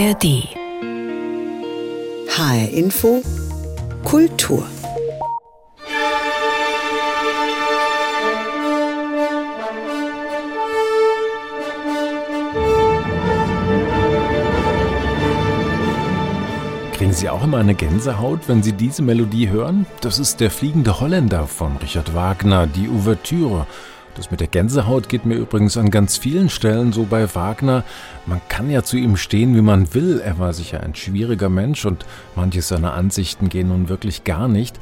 ARD. HR Info Kultur. Kriegen Sie auch immer eine Gänsehaut, wenn Sie diese Melodie hören? Das ist der fliegende Holländer von Richard Wagner, die Ouvertüre. Das mit der Gänsehaut geht mir übrigens an ganz vielen Stellen so bei Wagner. Man kann ja zu ihm stehen, wie man will. Er war sicher ein schwieriger Mensch und manche seiner Ansichten gehen nun wirklich gar nicht.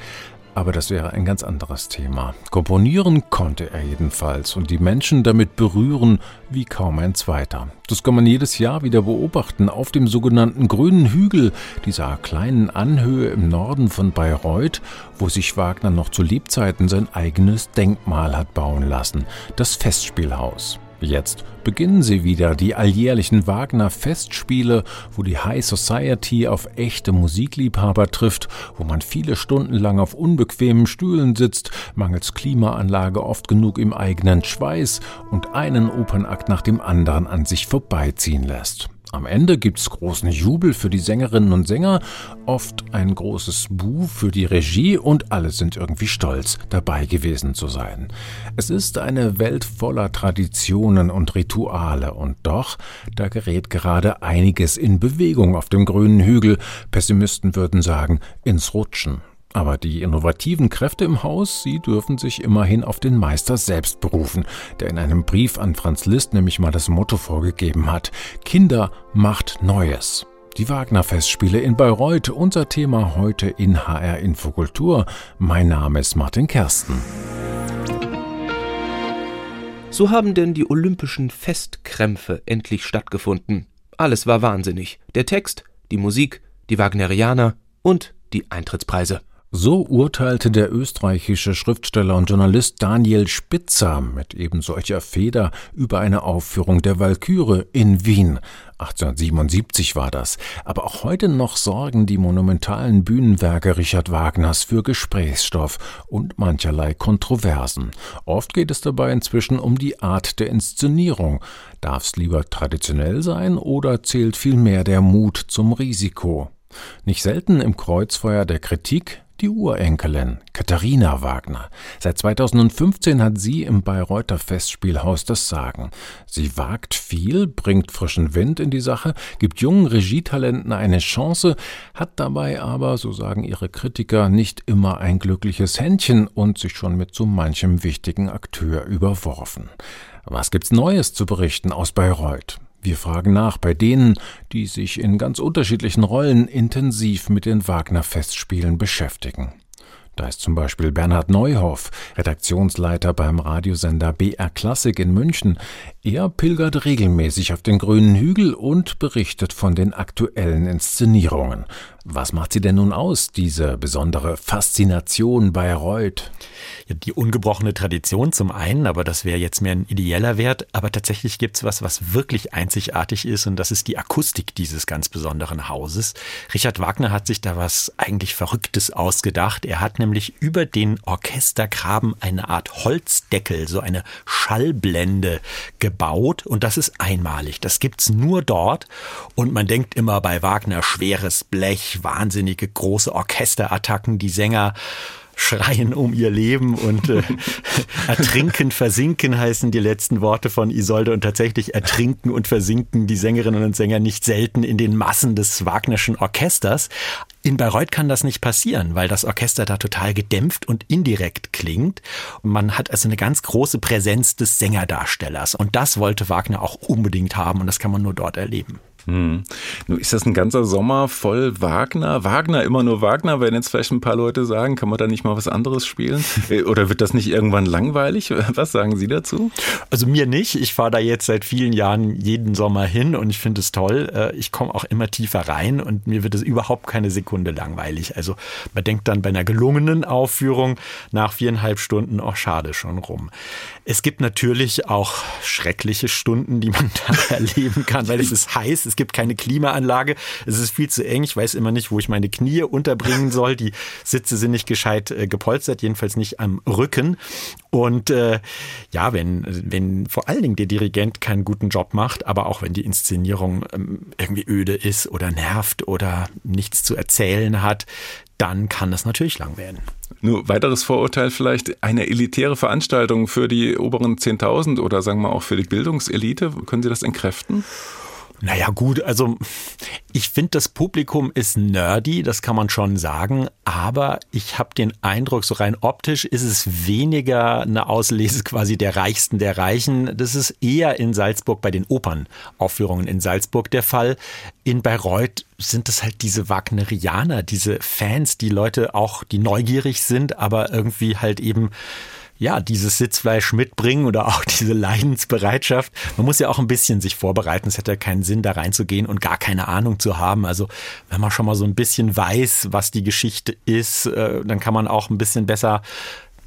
Aber das wäre ein ganz anderes Thema. Komponieren konnte er jedenfalls und die Menschen damit berühren wie kaum ein zweiter. Das kann man jedes Jahr wieder beobachten auf dem sogenannten Grünen Hügel, dieser kleinen Anhöhe im Norden von Bayreuth, wo sich Wagner noch zu Lebzeiten sein eigenes Denkmal hat bauen lassen, das Festspielhaus. Jetzt beginnen sie wieder, die alljährlichen Wagner-Festspiele, wo die High Society auf echte Musikliebhaber trifft, wo man viele Stunden lang auf unbequemen Stühlen sitzt, mangels Klimaanlage oft genug im eigenen Schweiß und einen Opernakt nach dem anderen an sich vorbeiziehen lässt. Am Ende gibt's großen Jubel für die Sängerinnen und Sänger, oft ein großes Buh für die Regie und alle sind irgendwie stolz, dabei gewesen zu sein. Es ist eine Welt voller Traditionen und Rituale und doch, da gerät gerade einiges in Bewegung auf dem grünen Hügel. Pessimisten würden sagen, ins Rutschen. Aber die innovativen Kräfte im Haus, sie dürfen sich immerhin auf den Meister selbst berufen, der in einem Brief an Franz Liszt nämlich mal das Motto vorgegeben hat: Kinder macht Neues. Die Wagner-Festspiele in Bayreuth, unser Thema heute in HR Infokultur. Mein Name ist Martin Kersten. So haben denn die olympischen Festkrämpfe endlich stattgefunden. Alles war wahnsinnig. Der Text, die Musik, die Wagnerianer und die Eintrittspreise. So urteilte der österreichische Schriftsteller und Journalist Daniel Spitzer mit eben solcher Feder über eine Aufführung der Walküre in Wien. 1877 war das. Aber auch heute noch sorgen die monumentalen Bühnenwerke Richard Wagners für Gesprächsstoff und mancherlei Kontroversen. Oft geht es dabei inzwischen um die Art der Inszenierung. Darf es lieber traditionell sein oder zählt vielmehr der Mut zum Risiko? Nicht selten im Kreuzfeuer der Kritik die Urenkelin Katharina Wagner. Seit 2015 hat sie im Bayreuther Festspielhaus das Sagen. Sie wagt viel, bringt frischen Wind in die Sache, gibt jungen Regietalenten eine Chance, hat dabei aber, so sagen ihre Kritiker, nicht immer ein glückliches Händchen und sich schon mit so manchem wichtigen Akteur überworfen. Was gibt's Neues zu berichten aus Bayreuth? Wir fragen nach bei denen, die sich in ganz unterschiedlichen Rollen intensiv mit den Wagner-Festspielen beschäftigen. Da ist zum Beispiel Bernhard Neuhoff, Redaktionsleiter beim Radiosender BR Klassik in München. Er pilgert regelmäßig auf den grünen Hügel und berichtet von den aktuellen Inszenierungen. Was macht sie denn nun aus, diese besondere Faszination Bayreuth? Ja, die ungebrochene Tradition zum einen, aber das wäre jetzt mehr ein ideeller Wert. Aber tatsächlich gibt's was, was wirklich einzigartig ist und das ist die Akustik dieses ganz besonderen Hauses. Richard Wagner hat sich da was eigentlich Verrücktes ausgedacht. Er hat nämlich über den Orchestergraben eine Art Holzdeckel, so eine Schallblende gebaut und das ist einmalig. Das gibt's nur dort und man denkt immer bei Wagner schweres Blech, wahnsinnige große Orchesterattacken, die Sänger schreien um ihr Leben und äh, ertrinken, versinken heißen die letzten Worte von Isolde und tatsächlich ertrinken und versinken die Sängerinnen und Sänger nicht selten in den Massen des Wagnerschen Orchesters. In Bayreuth kann das nicht passieren, weil das Orchester da total gedämpft und indirekt klingt. Und man hat also eine ganz große Präsenz des Sängerdarstellers und das wollte Wagner auch unbedingt haben und das kann man nur dort erleben. Hm. Nun ist das ein ganzer Sommer voll Wagner. Wagner, immer nur Wagner, werden jetzt vielleicht ein paar Leute sagen, kann man da nicht mal was anderes spielen? Äh, oder wird das nicht irgendwann langweilig? Was sagen Sie dazu? Also mir nicht. Ich fahre da jetzt seit vielen Jahren jeden Sommer hin und ich finde es toll. Äh, ich komme auch immer tiefer rein und mir wird es überhaupt keine Sekunde langweilig. Also man denkt dann bei einer gelungenen Aufführung nach viereinhalb Stunden, auch oh, schade schon rum. Es gibt natürlich auch schreckliche Stunden, die man da erleben kann, weil es ist heiß, es gibt keine Klimaanlage. Es ist viel zu eng. Ich weiß immer nicht, wo ich meine Knie unterbringen soll. Die Sitze sind nicht gescheit äh, gepolstert, jedenfalls nicht am Rücken. Und äh, ja, wenn, wenn vor allen Dingen der Dirigent keinen guten Job macht, aber auch wenn die Inszenierung ähm, irgendwie öde ist oder nervt oder nichts zu erzählen hat, dann kann das natürlich lang werden. Nur weiteres Vorurteil vielleicht, eine elitäre Veranstaltung für die oberen 10.000 oder sagen wir auch für die Bildungselite, können Sie das entkräften? Naja gut, also ich finde, das Publikum ist nerdy, das kann man schon sagen, aber ich habe den Eindruck, so rein optisch ist es weniger eine Auslese quasi der Reichsten der Reichen. Das ist eher in Salzburg bei den Opernaufführungen in Salzburg der Fall. In Bayreuth sind es halt diese Wagnerianer, diese Fans, die Leute auch, die neugierig sind, aber irgendwie halt eben ja, dieses Sitzfleisch mitbringen oder auch diese Leidensbereitschaft. Man muss ja auch ein bisschen sich vorbereiten. Es hätte ja keinen Sinn, da reinzugehen und gar keine Ahnung zu haben. Also wenn man schon mal so ein bisschen weiß, was die Geschichte ist, äh, dann kann man auch ein bisschen besser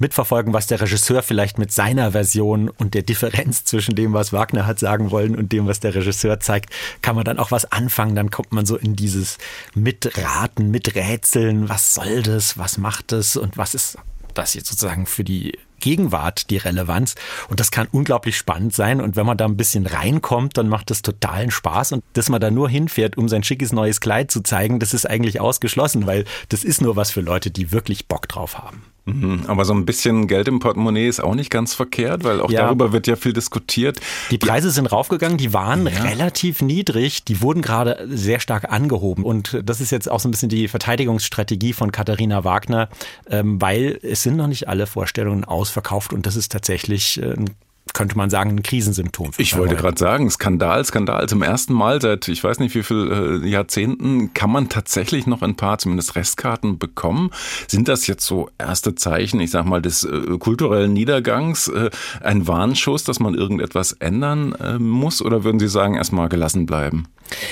mitverfolgen, was der Regisseur vielleicht mit seiner Version und der Differenz zwischen dem, was Wagner hat sagen wollen und dem, was der Regisseur zeigt, kann man dann auch was anfangen. Dann kommt man so in dieses Mitraten, Miträtseln. Was soll das? Was macht das? Und was ist das jetzt sozusagen für die Gegenwart die Relevanz. Und das kann unglaublich spannend sein. Und wenn man da ein bisschen reinkommt, dann macht das totalen Spaß. Und dass man da nur hinfährt, um sein schickes neues Kleid zu zeigen, das ist eigentlich ausgeschlossen, weil das ist nur was für Leute, die wirklich Bock drauf haben. Mhm, aber so ein bisschen Geld im Portemonnaie ist auch nicht ganz verkehrt, weil auch ja. darüber wird ja viel diskutiert. Die Preise sind raufgegangen, die waren ja. relativ niedrig, die wurden gerade sehr stark angehoben. Und das ist jetzt auch so ein bisschen die Verteidigungsstrategie von Katharina Wagner, ähm, weil es sind noch nicht alle Vorstellungen ausverkauft und das ist tatsächlich äh, ein könnte man sagen, ein Krisensymptom. Ich wollte gerade sagen, Skandal, Skandal. Zum ersten Mal seit, ich weiß nicht wie viel äh, Jahrzehnten, kann man tatsächlich noch ein paar, zumindest Restkarten bekommen. Sind das jetzt so erste Zeichen, ich sag mal, des äh, kulturellen Niedergangs, äh, ein Warnschuss, dass man irgendetwas ändern äh, muss? Oder würden Sie sagen, erstmal gelassen bleiben?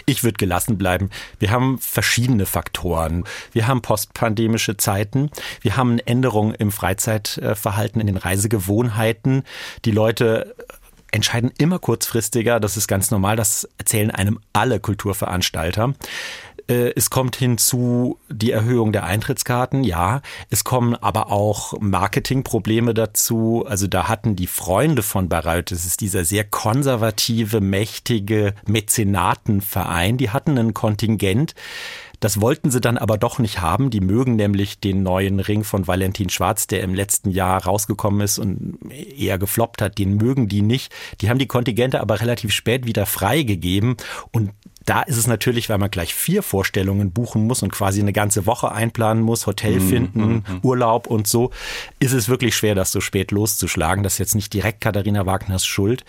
Ich würde gelassen bleiben. Wir haben verschiedene Faktoren. Wir haben postpandemische Zeiten. Wir haben Änderungen im Freizeitverhalten, in den Reisegewohnheiten. Die Leute entscheiden immer kurzfristiger. Das ist ganz normal. Das erzählen einem alle Kulturveranstalter. Äh, es kommt hinzu die Erhöhung der Eintrittskarten, ja. Es kommen aber auch Marketingprobleme dazu. Also da hatten die Freunde von Bayreuth, das ist dieser sehr konservative, mächtige Mäzenatenverein, die hatten ein Kontingent, das wollten sie dann aber doch nicht haben. Die mögen nämlich den neuen Ring von Valentin Schwarz, der im letzten Jahr rausgekommen ist und eher gefloppt hat. Den mögen die nicht. Die haben die Kontingente aber relativ spät wieder freigegeben und da ist es natürlich, weil man gleich vier Vorstellungen buchen muss und quasi eine ganze Woche einplanen muss, Hotel mhm, finden, mhm, mhm. Urlaub und so, ist es wirklich schwer, das so spät loszuschlagen. Das ist jetzt nicht direkt Katharina Wagners Schuld.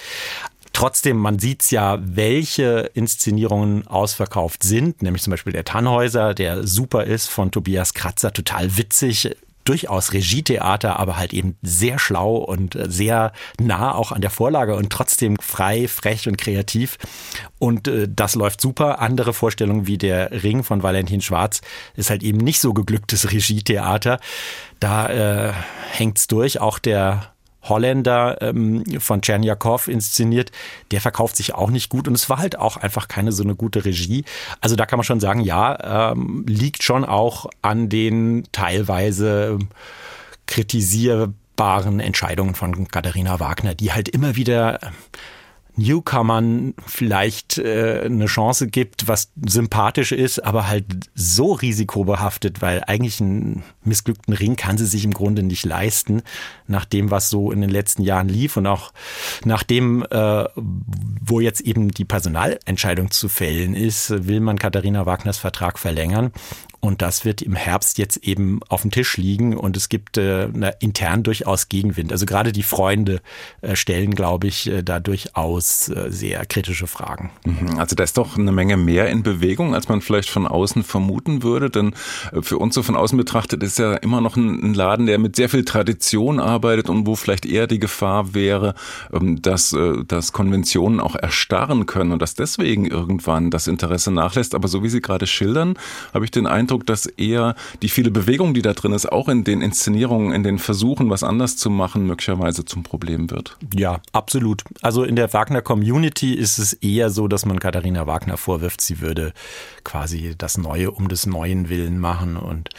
Trotzdem, man sieht's ja, welche Inszenierungen ausverkauft sind, nämlich zum Beispiel der Tannhäuser, der super ist, von Tobias Kratzer, total witzig, durchaus Regietheater, aber halt eben sehr schlau und sehr nah auch an der Vorlage und trotzdem frei, frech und kreativ. Und äh, das läuft super. Andere Vorstellungen wie der Ring von Valentin Schwarz ist halt eben nicht so geglücktes Regietheater. Da äh, hängt's durch. Auch der Holländer ähm, von Czerniakow inszeniert, der verkauft sich auch nicht gut und es war halt auch einfach keine so eine gute Regie. Also da kann man schon sagen, ja, ähm, liegt schon auch an den teilweise kritisierbaren Entscheidungen von Katharina Wagner, die halt immer wieder Newcomern vielleicht äh, eine Chance gibt, was sympathisch ist, aber halt so risikobehaftet, weil eigentlich einen missglückten Ring kann sie sich im Grunde nicht leisten, nach dem, was so in den letzten Jahren lief und auch nach dem, äh, wo jetzt eben die Personalentscheidung zu fällen ist, will man Katharina Wagners Vertrag verlängern. Und das wird im Herbst jetzt eben auf dem Tisch liegen und es gibt äh, intern durchaus Gegenwind. Also gerade die Freunde äh, stellen, glaube ich, äh, da durchaus äh, sehr kritische Fragen. Mhm. Also da ist doch eine Menge mehr in Bewegung, als man vielleicht von außen vermuten würde. Denn äh, für uns so von außen betrachtet ist ja immer noch ein, ein Laden, der mit sehr viel Tradition arbeitet und wo vielleicht eher die Gefahr wäre, ähm, dass, äh, dass Konventionen auch erstarren können und dass deswegen irgendwann das Interesse nachlässt. Aber so wie Sie gerade schildern, habe ich den Eindruck, Eindruck, dass eher die viele Bewegung, die da drin ist, auch in den Inszenierungen, in den Versuchen, was anders zu machen, möglicherweise zum Problem wird. Ja, absolut. Also in der Wagner Community ist es eher so, dass man Katharina Wagner vorwirft, sie würde quasi das Neue um des Neuen willen machen und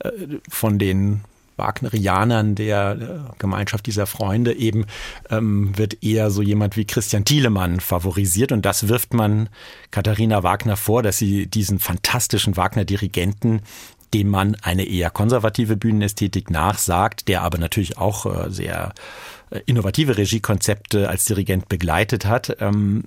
äh, von den Wagnerianern der äh, Gemeinschaft dieser Freunde eben ähm, wird eher so jemand wie Christian Thielemann favorisiert. Und das wirft man Katharina Wagner vor, dass sie diesen fantastischen Wagner-Dirigenten dem man eine eher konservative Bühnenästhetik nachsagt, der aber natürlich auch äh, sehr innovative Regiekonzepte als Dirigent begleitet hat, ähm,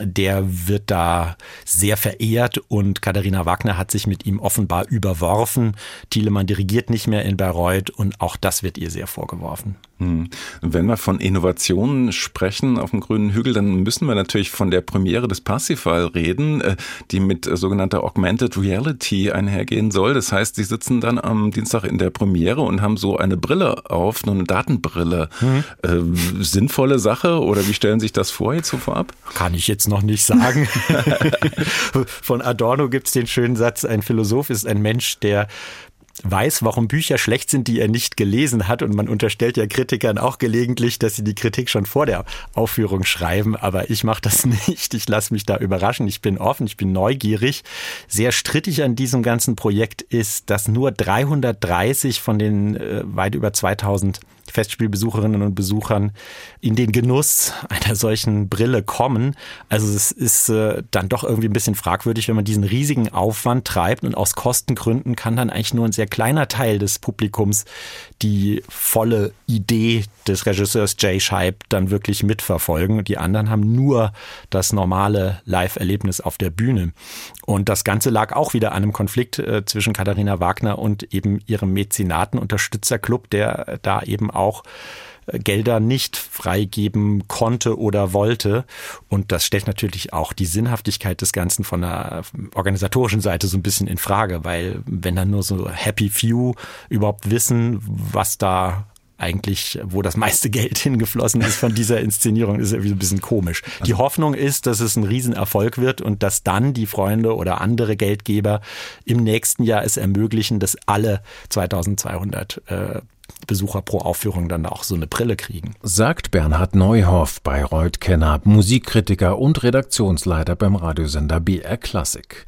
der wird da sehr verehrt und Katharina Wagner hat sich mit ihm offenbar überworfen. Thielemann dirigiert nicht mehr in Bayreuth und auch das wird ihr sehr vorgeworfen. Hm. Wenn wir von Innovationen sprechen auf dem grünen Hügel, dann müssen wir natürlich von der Premiere des Parsifal reden, äh, die mit sogenannter Augmented Reality einhergehen soll. Das heißt, sie sitzen dann am Dienstag in der Premiere und haben so eine Brille auf, eine Datenbrille. Mhm. Äh, sinnvolle Sache oder wie stellen sich das vor jetzt so vorab? Kann ich jetzt noch nicht sagen. Von Adorno gibt es den schönen Satz, ein Philosoph ist ein Mensch, der weiß, warum Bücher schlecht sind, die er nicht gelesen hat. Und man unterstellt ja Kritikern auch gelegentlich, dass sie die Kritik schon vor der Aufführung schreiben. Aber ich mache das nicht. Ich lasse mich da überraschen. Ich bin offen, ich bin neugierig. Sehr strittig an diesem ganzen Projekt ist, dass nur 330 von den äh, weit über 2000 Festspielbesucherinnen und Besuchern in den Genuss einer solchen Brille kommen. Also es ist äh, dann doch irgendwie ein bisschen fragwürdig, wenn man diesen riesigen Aufwand treibt und aus Kostengründen kann dann eigentlich nur ein sehr kleiner Teil des Publikums die volle Idee des Regisseurs Jay Scheib dann wirklich mitverfolgen. Die anderen haben nur das normale Live-Erlebnis auf der Bühne. Und das Ganze lag auch wieder an einem Konflikt äh, zwischen Katharina Wagner und eben ihrem Mäzenaten-Unterstützerclub, der da eben auch äh, Gelder nicht freigeben konnte oder wollte. Und das stellt natürlich auch die Sinnhaftigkeit des Ganzen von der organisatorischen Seite so ein bisschen in Frage, weil wenn dann nur so Happy Few überhaupt wissen, was da eigentlich, wo das meiste Geld hingeflossen ist von dieser Inszenierung, ist irgendwie ein bisschen komisch. Die Hoffnung ist, dass es ein Riesenerfolg wird und dass dann die Freunde oder andere Geldgeber im nächsten Jahr es ermöglichen, dass alle 2200 äh, Besucher pro Aufführung dann auch so eine Brille kriegen. Sagt Bernhard Neuhoff, Bayreuth-Kenner, Musikkritiker und Redaktionsleiter beim Radiosender BR Classic.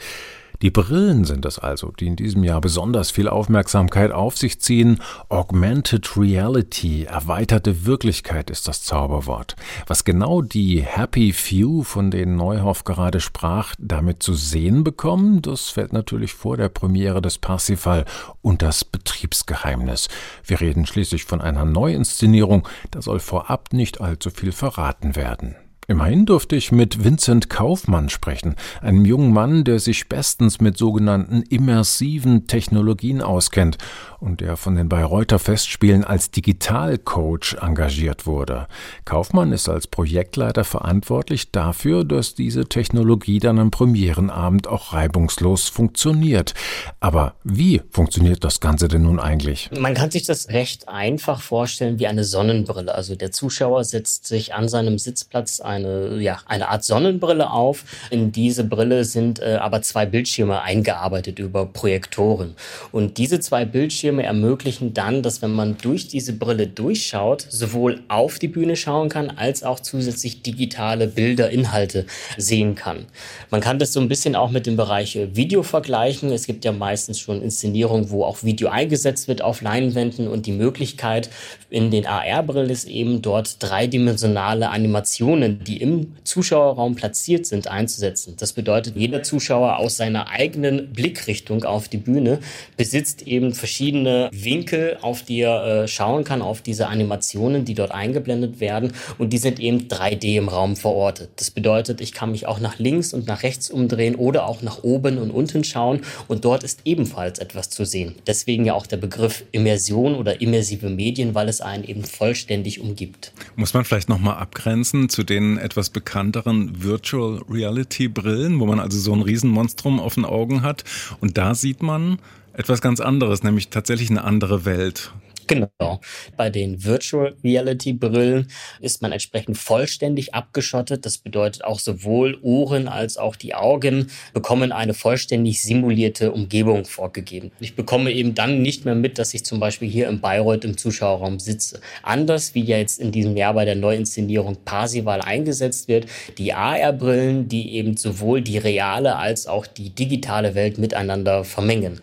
Die Brillen sind es also, die in diesem Jahr besonders viel Aufmerksamkeit auf sich ziehen. Augmented Reality, erweiterte Wirklichkeit ist das Zauberwort. Was genau die Happy Few, von denen Neuhoff gerade sprach, damit zu sehen bekommen, das fällt natürlich vor der Premiere des Parsifal und das Betriebsgeheimnis. Wir reden schließlich von einer Neuinszenierung, da soll vorab nicht allzu viel verraten werden. Immerhin durfte ich mit Vincent Kaufmann sprechen, einem jungen Mann, der sich bestens mit sogenannten immersiven Technologien auskennt und der von den Bayreuther Festspielen als Digitalcoach engagiert wurde. Kaufmann ist als Projektleiter verantwortlich dafür, dass diese Technologie dann am Premierenabend auch reibungslos funktioniert. Aber wie funktioniert das Ganze denn nun eigentlich? Man kann sich das recht einfach vorstellen wie eine Sonnenbrille. Also der Zuschauer setzt sich an seinem Sitzplatz eine, ja, eine Art Sonnenbrille auf. In diese Brille sind äh, aber zwei Bildschirme eingearbeitet über Projektoren. Und diese zwei Bildschirme ermöglichen dann, dass wenn man durch diese Brille durchschaut, sowohl auf die Bühne schauen kann, als auch zusätzlich digitale Bilder, Inhalte sehen kann. Man kann das so ein bisschen auch mit dem Bereich äh, Video vergleichen. Es gibt ja meistens schon Inszenierungen, wo auch Video eingesetzt wird auf Leinwänden und die Möglichkeit in den AR-Brillen ist eben dort dreidimensionale Animationen die im Zuschauerraum platziert sind, einzusetzen. Das bedeutet, jeder Zuschauer aus seiner eigenen Blickrichtung auf die Bühne besitzt eben verschiedene Winkel, auf die er äh, schauen kann, auf diese Animationen, die dort eingeblendet werden. Und die sind eben 3D im Raum verortet. Das bedeutet, ich kann mich auch nach links und nach rechts umdrehen oder auch nach oben und unten schauen. Und dort ist ebenfalls etwas zu sehen. Deswegen ja auch der Begriff Immersion oder immersive Medien, weil es einen eben vollständig umgibt. Muss man vielleicht nochmal abgrenzen zu den etwas bekannteren Virtual Reality Brillen, wo man also so ein Riesenmonstrum auf den Augen hat. Und da sieht man etwas ganz anderes, nämlich tatsächlich eine andere Welt. Genau. Bei den Virtual Reality Brillen ist man entsprechend vollständig abgeschottet. Das bedeutet auch sowohl Ohren als auch die Augen bekommen eine vollständig simulierte Umgebung vorgegeben. Ich bekomme eben dann nicht mehr mit, dass ich zum Beispiel hier in Bayreuth im Zuschauerraum sitze. Anders wie ja jetzt in diesem Jahr bei der Neuinszenierung Parsival eingesetzt wird, die AR-Brillen, die eben sowohl die reale als auch die digitale Welt miteinander vermengen.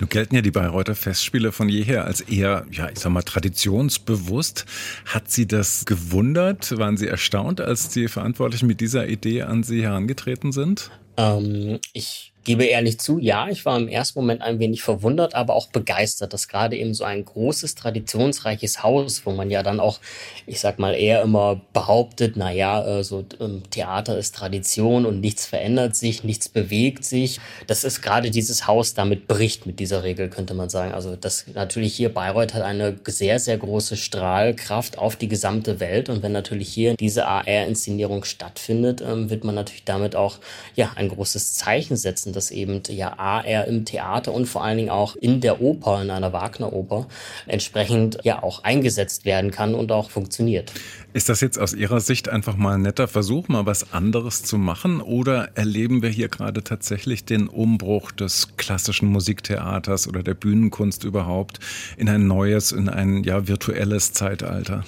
Nun gelten ja die Bayreuther Festspiele von jeher als eher, ja, ich sag mal, traditionsbewusst. Hat Sie das gewundert? Waren Sie erstaunt, als die Verantwortlichen mit dieser Idee an Sie herangetreten sind? Ähm, ich gebe ehrlich zu, ja, ich war im ersten Moment ein wenig verwundert, aber auch begeistert, dass gerade eben so ein großes, traditionsreiches Haus, wo man ja dann auch, ich sag mal, eher immer behauptet, na ja, äh, so ähm, Theater ist Tradition und nichts verändert sich, nichts bewegt sich. Das ist gerade dieses Haus damit bricht mit dieser Regel, könnte man sagen. Also das natürlich hier Bayreuth hat eine sehr, sehr große Strahlkraft auf die gesamte Welt und wenn natürlich hier diese AR-Inszenierung stattfindet, ähm, wird man natürlich damit auch, ja, ein großes Zeichen setzen dass eben ja AR im Theater und vor allen Dingen auch in der Oper, in einer Wagner-Oper, entsprechend ja auch eingesetzt werden kann und auch funktioniert. Ist das jetzt aus Ihrer Sicht einfach mal ein netter Versuch, mal was anderes zu machen? Oder erleben wir hier gerade tatsächlich den Umbruch des klassischen Musiktheaters oder der Bühnenkunst überhaupt in ein neues, in ein ja virtuelles Zeitalter?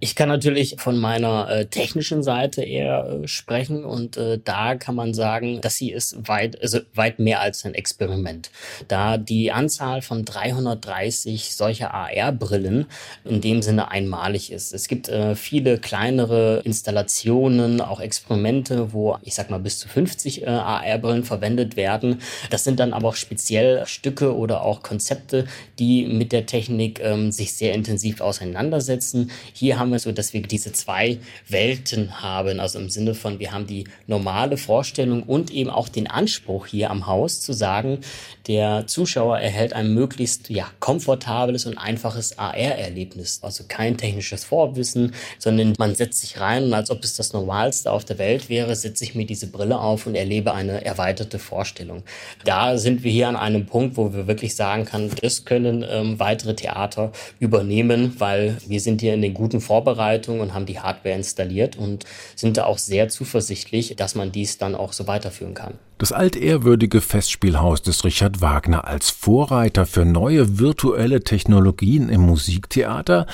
Ich kann natürlich von meiner äh, technischen Seite eher äh, sprechen und äh, da kann man sagen, dass sie ist weit, also weit mehr als ein Experiment. Da die Anzahl von 330 solcher AR-Brillen in dem Sinne einmalig ist. Es gibt äh, viele kleinere Installationen, auch Experimente, wo ich sag mal bis zu 50 äh, AR-Brillen verwendet werden. Das sind dann aber auch speziell Stücke oder auch Konzepte, die mit der Technik ähm, sich sehr intensiv auseinandersetzen. Hier haben wir so, dass wir diese zwei Welten haben. Also im Sinne von, wir haben die normale Vorstellung und eben auch den Anspruch hier am Haus zu sagen, der Zuschauer erhält ein möglichst ja, komfortables und einfaches AR-Erlebnis. Also kein technisches Vorwissen, sondern man setzt sich rein und als ob es das Normalste auf der Welt wäre, setze ich mir diese Brille auf und erlebe eine erweiterte Vorstellung. Da sind wir hier an einem Punkt, wo wir wirklich sagen können, das können ähm, weitere Theater übernehmen, weil wir sind hier in den guten Vorbereitungen und haben die Hardware installiert und sind da auch sehr zuversichtlich, dass man dies dann auch so weiterführen kann. Das altehrwürdige Festspielhaus des Richard Wagner als Vorreiter für neue virtuelle Technologien im Musiktheater,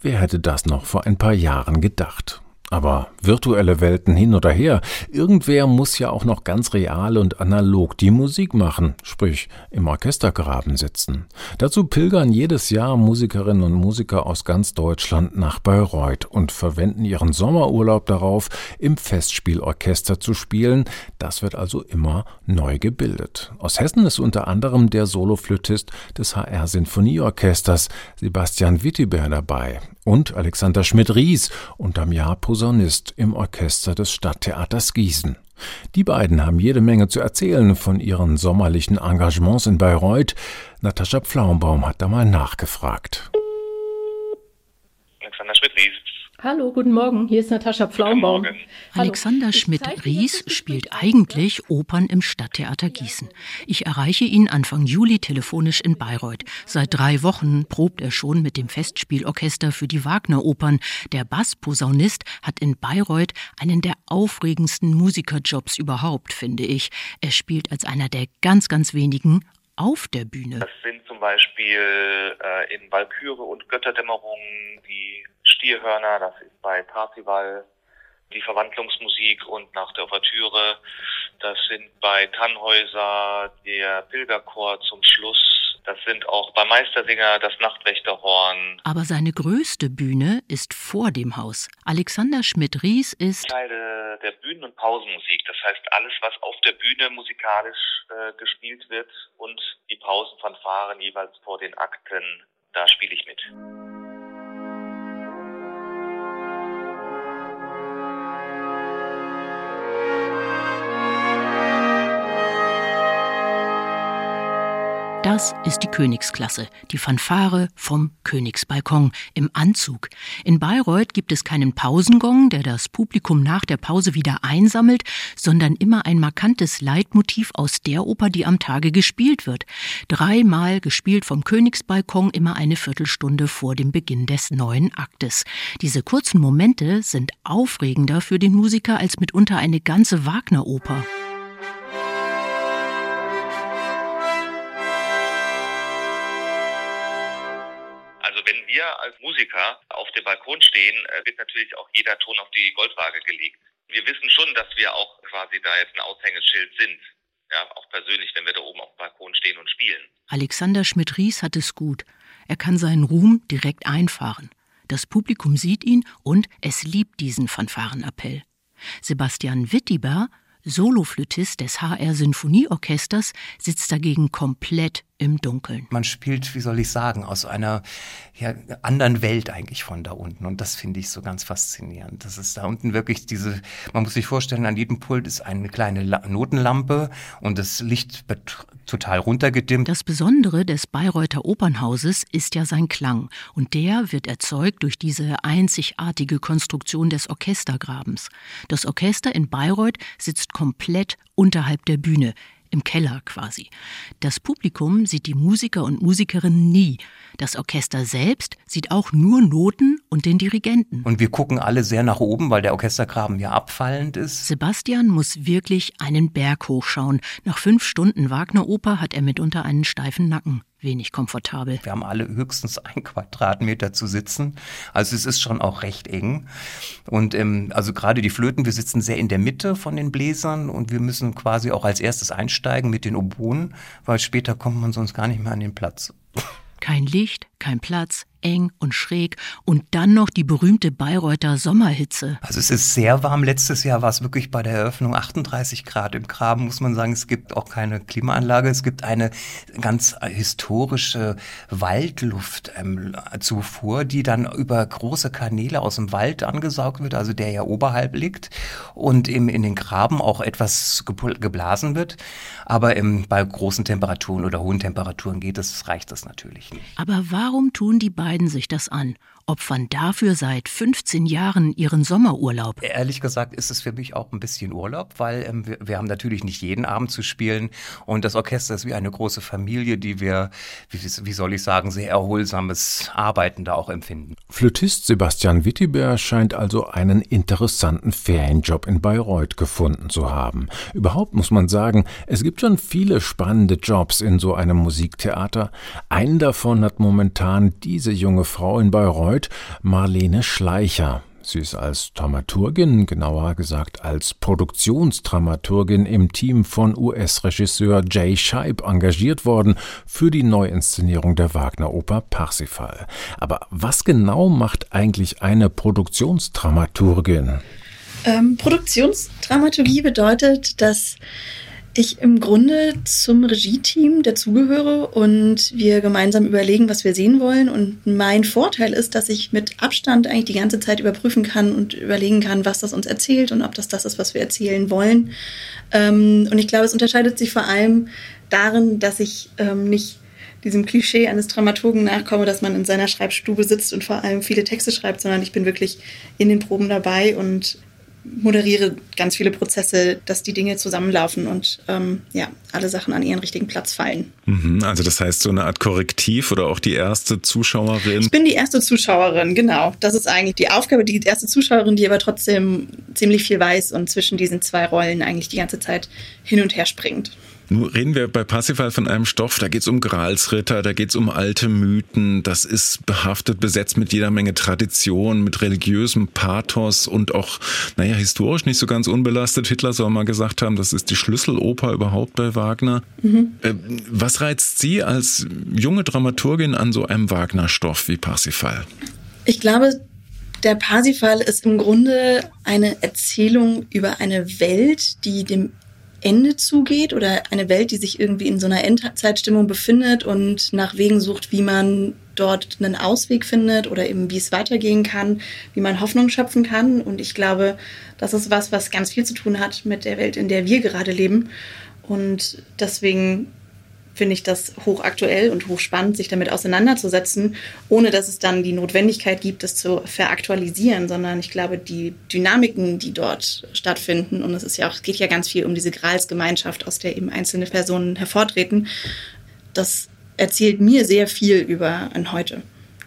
wer hätte das noch vor ein paar Jahren gedacht? Aber virtuelle Welten hin oder her, irgendwer muss ja auch noch ganz real und analog die Musik machen, sprich im Orchestergraben sitzen. Dazu pilgern jedes Jahr Musikerinnen und Musiker aus ganz Deutschland nach Bayreuth und verwenden ihren Sommerurlaub darauf, im Festspielorchester zu spielen. Das wird also immer neu gebildet. Aus Hessen ist unter anderem der Soloflötist des HR Sinfonieorchesters Sebastian Wittiber dabei und Alexander Schmidt-Ries unterm Jahr Posaunist im Orchester des Stadttheaters Gießen. Die beiden haben jede Menge zu erzählen von ihren sommerlichen Engagements in Bayreuth. Natascha Pflaumbaum hat da mal nachgefragt. Alexander Schmidt-Ries. Hallo, guten Morgen. Hier ist Natascha Pflaumbaum. Alexander Schmidt-Ries spielt eigentlich Opern im Stadttheater Gießen. Ich erreiche ihn Anfang Juli telefonisch in Bayreuth. Seit drei Wochen probt er schon mit dem Festspielorchester für die Wagner-Opern. Der Bassposaunist hat in Bayreuth einen der aufregendsten Musikerjobs überhaupt, finde ich. Er spielt als einer der ganz, ganz wenigen auf der Bühne. Das sind zum Beispiel äh, in Walküre und Götterdämmerung die Stierhörner, das ist bei Parzival die Verwandlungsmusik und nach der Ouvertüre. Das sind bei Tannhäuser der Pilgerchor zum Schluss. Das sind auch bei Meistersinger das Nachtwächterhorn. Aber seine größte Bühne ist vor dem Haus. Alexander Schmidt-Ries ist Teile der Bühnen- und Pausenmusik. Das heißt alles, was auf der Bühne musikalisch äh, gespielt wird und die Pausenfanfaren jeweils vor den Akten, da spiele ich mit. Das ist die Königsklasse, die Fanfare vom Königsbalkon im Anzug. In Bayreuth gibt es keinen Pausengong, der das Publikum nach der Pause wieder einsammelt, sondern immer ein markantes Leitmotiv aus der Oper, die am Tage gespielt wird. Dreimal gespielt vom Königsbalkon, immer eine Viertelstunde vor dem Beginn des neuen Aktes. Diese kurzen Momente sind aufregender für den Musiker als mitunter eine ganze Wagner-Oper. Musiker auf dem Balkon stehen, äh, wird natürlich auch jeder Ton auf die Goldwaage gelegt. Wir wissen schon, dass wir auch quasi da jetzt ein Aushängeschild sind. Ja, auch persönlich, wenn wir da oben auf dem Balkon stehen und spielen. Alexander Schmidt-Ries hat es gut. Er kann seinen Ruhm direkt einfahren. Das Publikum sieht ihn und es liebt diesen Fanfarenappell. Sebastian Wittiber, Soloflötist des HR Sinfonieorchesters, sitzt dagegen komplett im Dunkeln. Man spielt, wie soll ich sagen, aus einer ja, anderen Welt eigentlich von da unten. Und das finde ich so ganz faszinierend. Das ist da unten wirklich diese, man muss sich vorstellen, an jedem Pult ist eine kleine La Notenlampe und das Licht wird total runtergedimmt. Das Besondere des Bayreuther Opernhauses ist ja sein Klang. Und der wird erzeugt durch diese einzigartige Konstruktion des Orchestergrabens. Das Orchester in Bayreuth sitzt komplett unterhalb der Bühne im Keller quasi. Das Publikum sieht die Musiker und Musikerinnen nie. Das Orchester selbst sieht auch nur Noten und den Dirigenten. Und wir gucken alle sehr nach oben, weil der Orchestergraben ja abfallend ist. Sebastian muss wirklich einen Berg hochschauen. Nach fünf Stunden Wagner-Oper hat er mitunter einen steifen Nacken wenig komfortabel. Wir haben alle höchstens ein Quadratmeter zu sitzen. Also es ist schon auch recht eng. Und ähm, also gerade die Flöten, wir sitzen sehr in der Mitte von den Bläsern und wir müssen quasi auch als erstes einsteigen mit den Oboen, weil später kommt man sonst gar nicht mehr an den Platz. Kein Licht, kein Platz, eng und schräg und dann noch die berühmte Bayreuther Sommerhitze. Also es ist sehr warm. Letztes Jahr war es wirklich bei der Eröffnung 38 Grad im Graben, muss man sagen. Es gibt auch keine Klimaanlage. Es gibt eine ganz historische Waldluftzufuhr, die dann über große Kanäle aus dem Wald angesaugt wird, also der ja oberhalb liegt und eben in den Graben auch etwas geblasen wird. Aber ähm, bei großen Temperaturen oder hohen Temperaturen geht es, reicht das natürlich nicht. Aber warum tun die beiden beiden sich das an opfern dafür seit 15 Jahren ihren Sommerurlaub. Ehrlich gesagt ist es für mich auch ein bisschen Urlaub, weil ähm, wir, wir, haben natürlich nicht jeden Abend zu spielen und das Orchester ist wie eine große Familie, die wir, wie, wie soll ich sagen, sehr erholsames Arbeiten da auch empfinden. Flötist Sebastian Wittiber scheint also einen interessanten Ferienjob in Bayreuth gefunden zu haben. Überhaupt muss man sagen, es gibt schon viele spannende Jobs in so einem Musiktheater. Einen davon hat momentan diese junge Frau in Bayreuth erneut Marlene Schleicher. Sie ist als Dramaturgin, genauer gesagt als Produktionsdramaturgin im Team von US-Regisseur Jay Scheib engagiert worden für die Neuinszenierung der Wagner-Oper Parsifal. Aber was genau macht eigentlich eine Produktionsdramaturgin? Ähm, Produktionsdramaturgie bedeutet, dass ich im Grunde zum Regie-Team dazugehöre und wir gemeinsam überlegen, was wir sehen wollen. Und mein Vorteil ist, dass ich mit Abstand eigentlich die ganze Zeit überprüfen kann und überlegen kann, was das uns erzählt und ob das das ist, was wir erzählen wollen. Ähm, und ich glaube, es unterscheidet sich vor allem darin, dass ich ähm, nicht diesem Klischee eines Dramaturgen nachkomme, dass man in seiner Schreibstube sitzt und vor allem viele Texte schreibt, sondern ich bin wirklich in den Proben dabei und moderiere ganz viele Prozesse, dass die Dinge zusammenlaufen und ähm, ja, alle Sachen an ihren richtigen Platz fallen. Mhm, also das heißt so eine Art Korrektiv oder auch die erste Zuschauerin? Ich bin die erste Zuschauerin, genau. Das ist eigentlich die Aufgabe, die erste Zuschauerin, die aber trotzdem ziemlich viel weiß und zwischen diesen zwei Rollen eigentlich die ganze Zeit hin und her springt. Nun reden wir bei Parsifal von einem Stoff, da geht es um Gralsritter, da geht es um alte Mythen, das ist behaftet, besetzt mit jeder Menge Tradition, mit religiösem Pathos und auch, naja, historisch nicht so ganz unbelastet. Hitler soll mal gesagt haben, das ist die Schlüsseloper überhaupt bei Wagner. Mhm. Äh, was reizt Sie als junge Dramaturgin an so einem Wagner-Stoff wie Parsifal? Ich glaube, der Parsifal ist im Grunde eine Erzählung über eine Welt, die dem Ende zugeht oder eine Welt, die sich irgendwie in so einer Endzeitstimmung befindet und nach Wegen sucht, wie man dort einen Ausweg findet oder eben wie es weitergehen kann, wie man Hoffnung schöpfen kann. Und ich glaube, das ist was, was ganz viel zu tun hat mit der Welt, in der wir gerade leben. Und deswegen finde ich das hochaktuell und hochspannend, sich damit auseinanderzusetzen, ohne dass es dann die Notwendigkeit gibt, es zu veraktualisieren, sondern ich glaube, die Dynamiken, die dort stattfinden, und es ist ja auch, geht ja ganz viel um diese Gralsgemeinschaft, aus der eben einzelne Personen hervortreten, das erzählt mir sehr viel über ein Heute.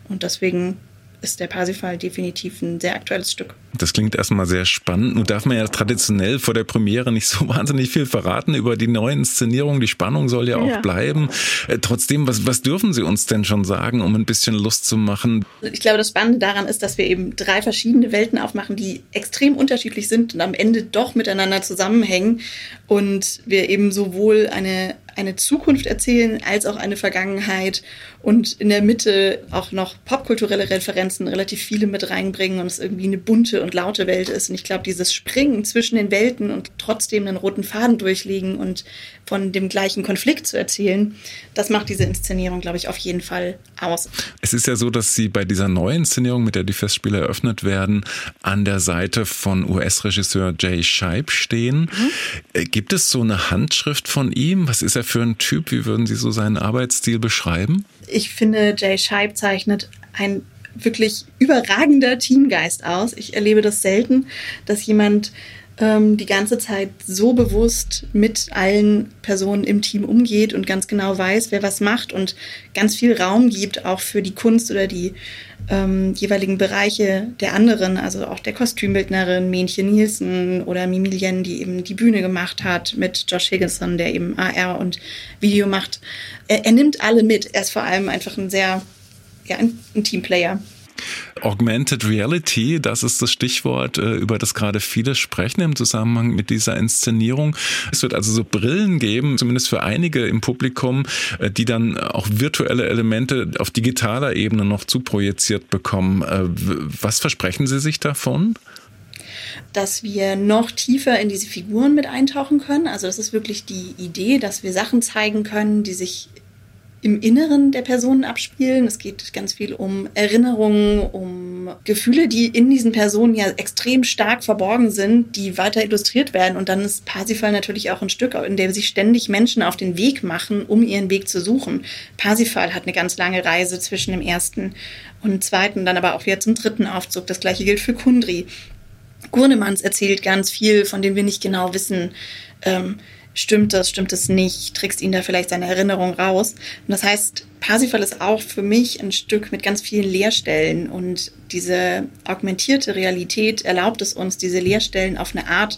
Und deswegen ist der Parsifal definitiv ein sehr aktuelles Stück. Das klingt erstmal sehr spannend. Nun darf man ja traditionell vor der Premiere nicht so wahnsinnig viel verraten über die neue Inszenierung. Die Spannung soll ja auch ja. bleiben. Äh, trotzdem, was, was dürfen Sie uns denn schon sagen, um ein bisschen Lust zu machen? Ich glaube, das Spannende daran ist, dass wir eben drei verschiedene Welten aufmachen, die extrem unterschiedlich sind und am Ende doch miteinander zusammenhängen. Und wir eben sowohl eine eine Zukunft erzählen als auch eine Vergangenheit und in der Mitte auch noch popkulturelle Referenzen relativ viele mit reinbringen und es irgendwie eine bunte und laute Welt ist. Und ich glaube, dieses Springen zwischen den Welten und trotzdem einen roten Faden durchlegen und von dem gleichen Konflikt zu erzählen, das macht diese Inszenierung, glaube ich, auf jeden Fall aus. Es ist ja so, dass Sie bei dieser neuen Inszenierung, mit der die Festspiele eröffnet werden, an der Seite von US-Regisseur Jay Scheib stehen. Mhm. Gibt es so eine Handschrift von ihm? Was ist er für ein Typ? Wie würden Sie so seinen Arbeitsstil beschreiben? Ich finde, Jay Scheib zeichnet ein wirklich überragender Teamgeist aus. Ich erlebe das selten, dass jemand ähm, die ganze Zeit so bewusst mit allen Personen im Team umgeht und ganz genau weiß, wer was macht und ganz viel Raum gibt, auch für die Kunst oder die ähm, jeweiligen Bereiche der anderen, also auch der Kostümbildnerin Mähnchen Nielsen oder Mimi Lien, die eben die Bühne gemacht hat mit Josh Higginson, der eben AR und Video macht. Er, er nimmt alle mit. Er ist vor allem einfach ein sehr, ja, ein, ein Teamplayer. Augmented Reality, das ist das Stichwort, äh, über das gerade viele sprechen im Zusammenhang mit dieser Inszenierung. Es wird also so Brillen geben, zumindest für einige im Publikum, äh, die dann auch virtuelle Elemente auf digitaler Ebene noch zuprojiziert bekommen. Äh, was versprechen Sie sich davon? dass wir noch tiefer in diese Figuren mit eintauchen können. Also das ist wirklich die Idee, dass wir Sachen zeigen können, die sich im Inneren der Personen abspielen. Es geht ganz viel um Erinnerungen, um Gefühle, die in diesen Personen ja extrem stark verborgen sind, die weiter illustriert werden. Und dann ist Parsifal natürlich auch ein Stück, in dem sich ständig Menschen auf den Weg machen, um ihren Weg zu suchen. Parsifal hat eine ganz lange Reise zwischen dem ersten und zweiten, dann aber auch wieder zum dritten Aufzug. Das gleiche gilt für Kundri. Gurnemanns erzählt ganz viel, von dem wir nicht genau wissen, ähm, stimmt das, stimmt es nicht, trickst ihn da vielleicht seine Erinnerung raus. Und das heißt, Parsifal ist auch für mich ein Stück mit ganz vielen Leerstellen und diese augmentierte Realität erlaubt es uns, diese Leerstellen auf eine Art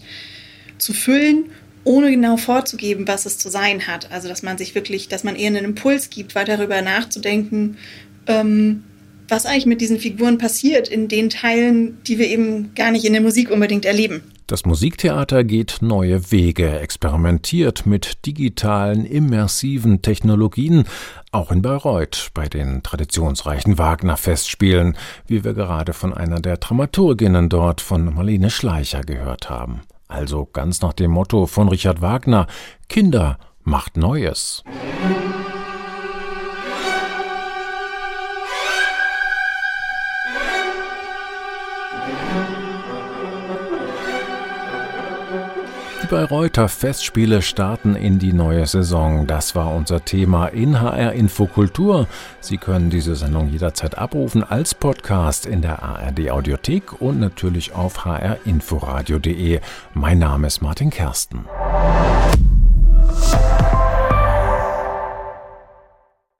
zu füllen, ohne genau vorzugeben, was es zu sein hat. Also, dass man sich wirklich, dass man eher einen Impuls gibt, weiter darüber nachzudenken, ähm, was eigentlich mit diesen Figuren passiert in den Teilen, die wir eben gar nicht in der Musik unbedingt erleben. Das Musiktheater geht neue Wege, experimentiert mit digitalen, immersiven Technologien, auch in Bayreuth bei den traditionsreichen Wagner-Festspielen, wie wir gerade von einer der Dramaturginnen dort von Marlene Schleicher gehört haben. Also ganz nach dem Motto von Richard Wagner Kinder macht Neues. Die Bayreuther Festspiele starten in die neue Saison. Das war unser Thema in HR Infokultur. Sie können diese Sendung jederzeit abrufen als Podcast in der ARD Audiothek und natürlich auf hrinforadio.de. Mein Name ist Martin Kersten.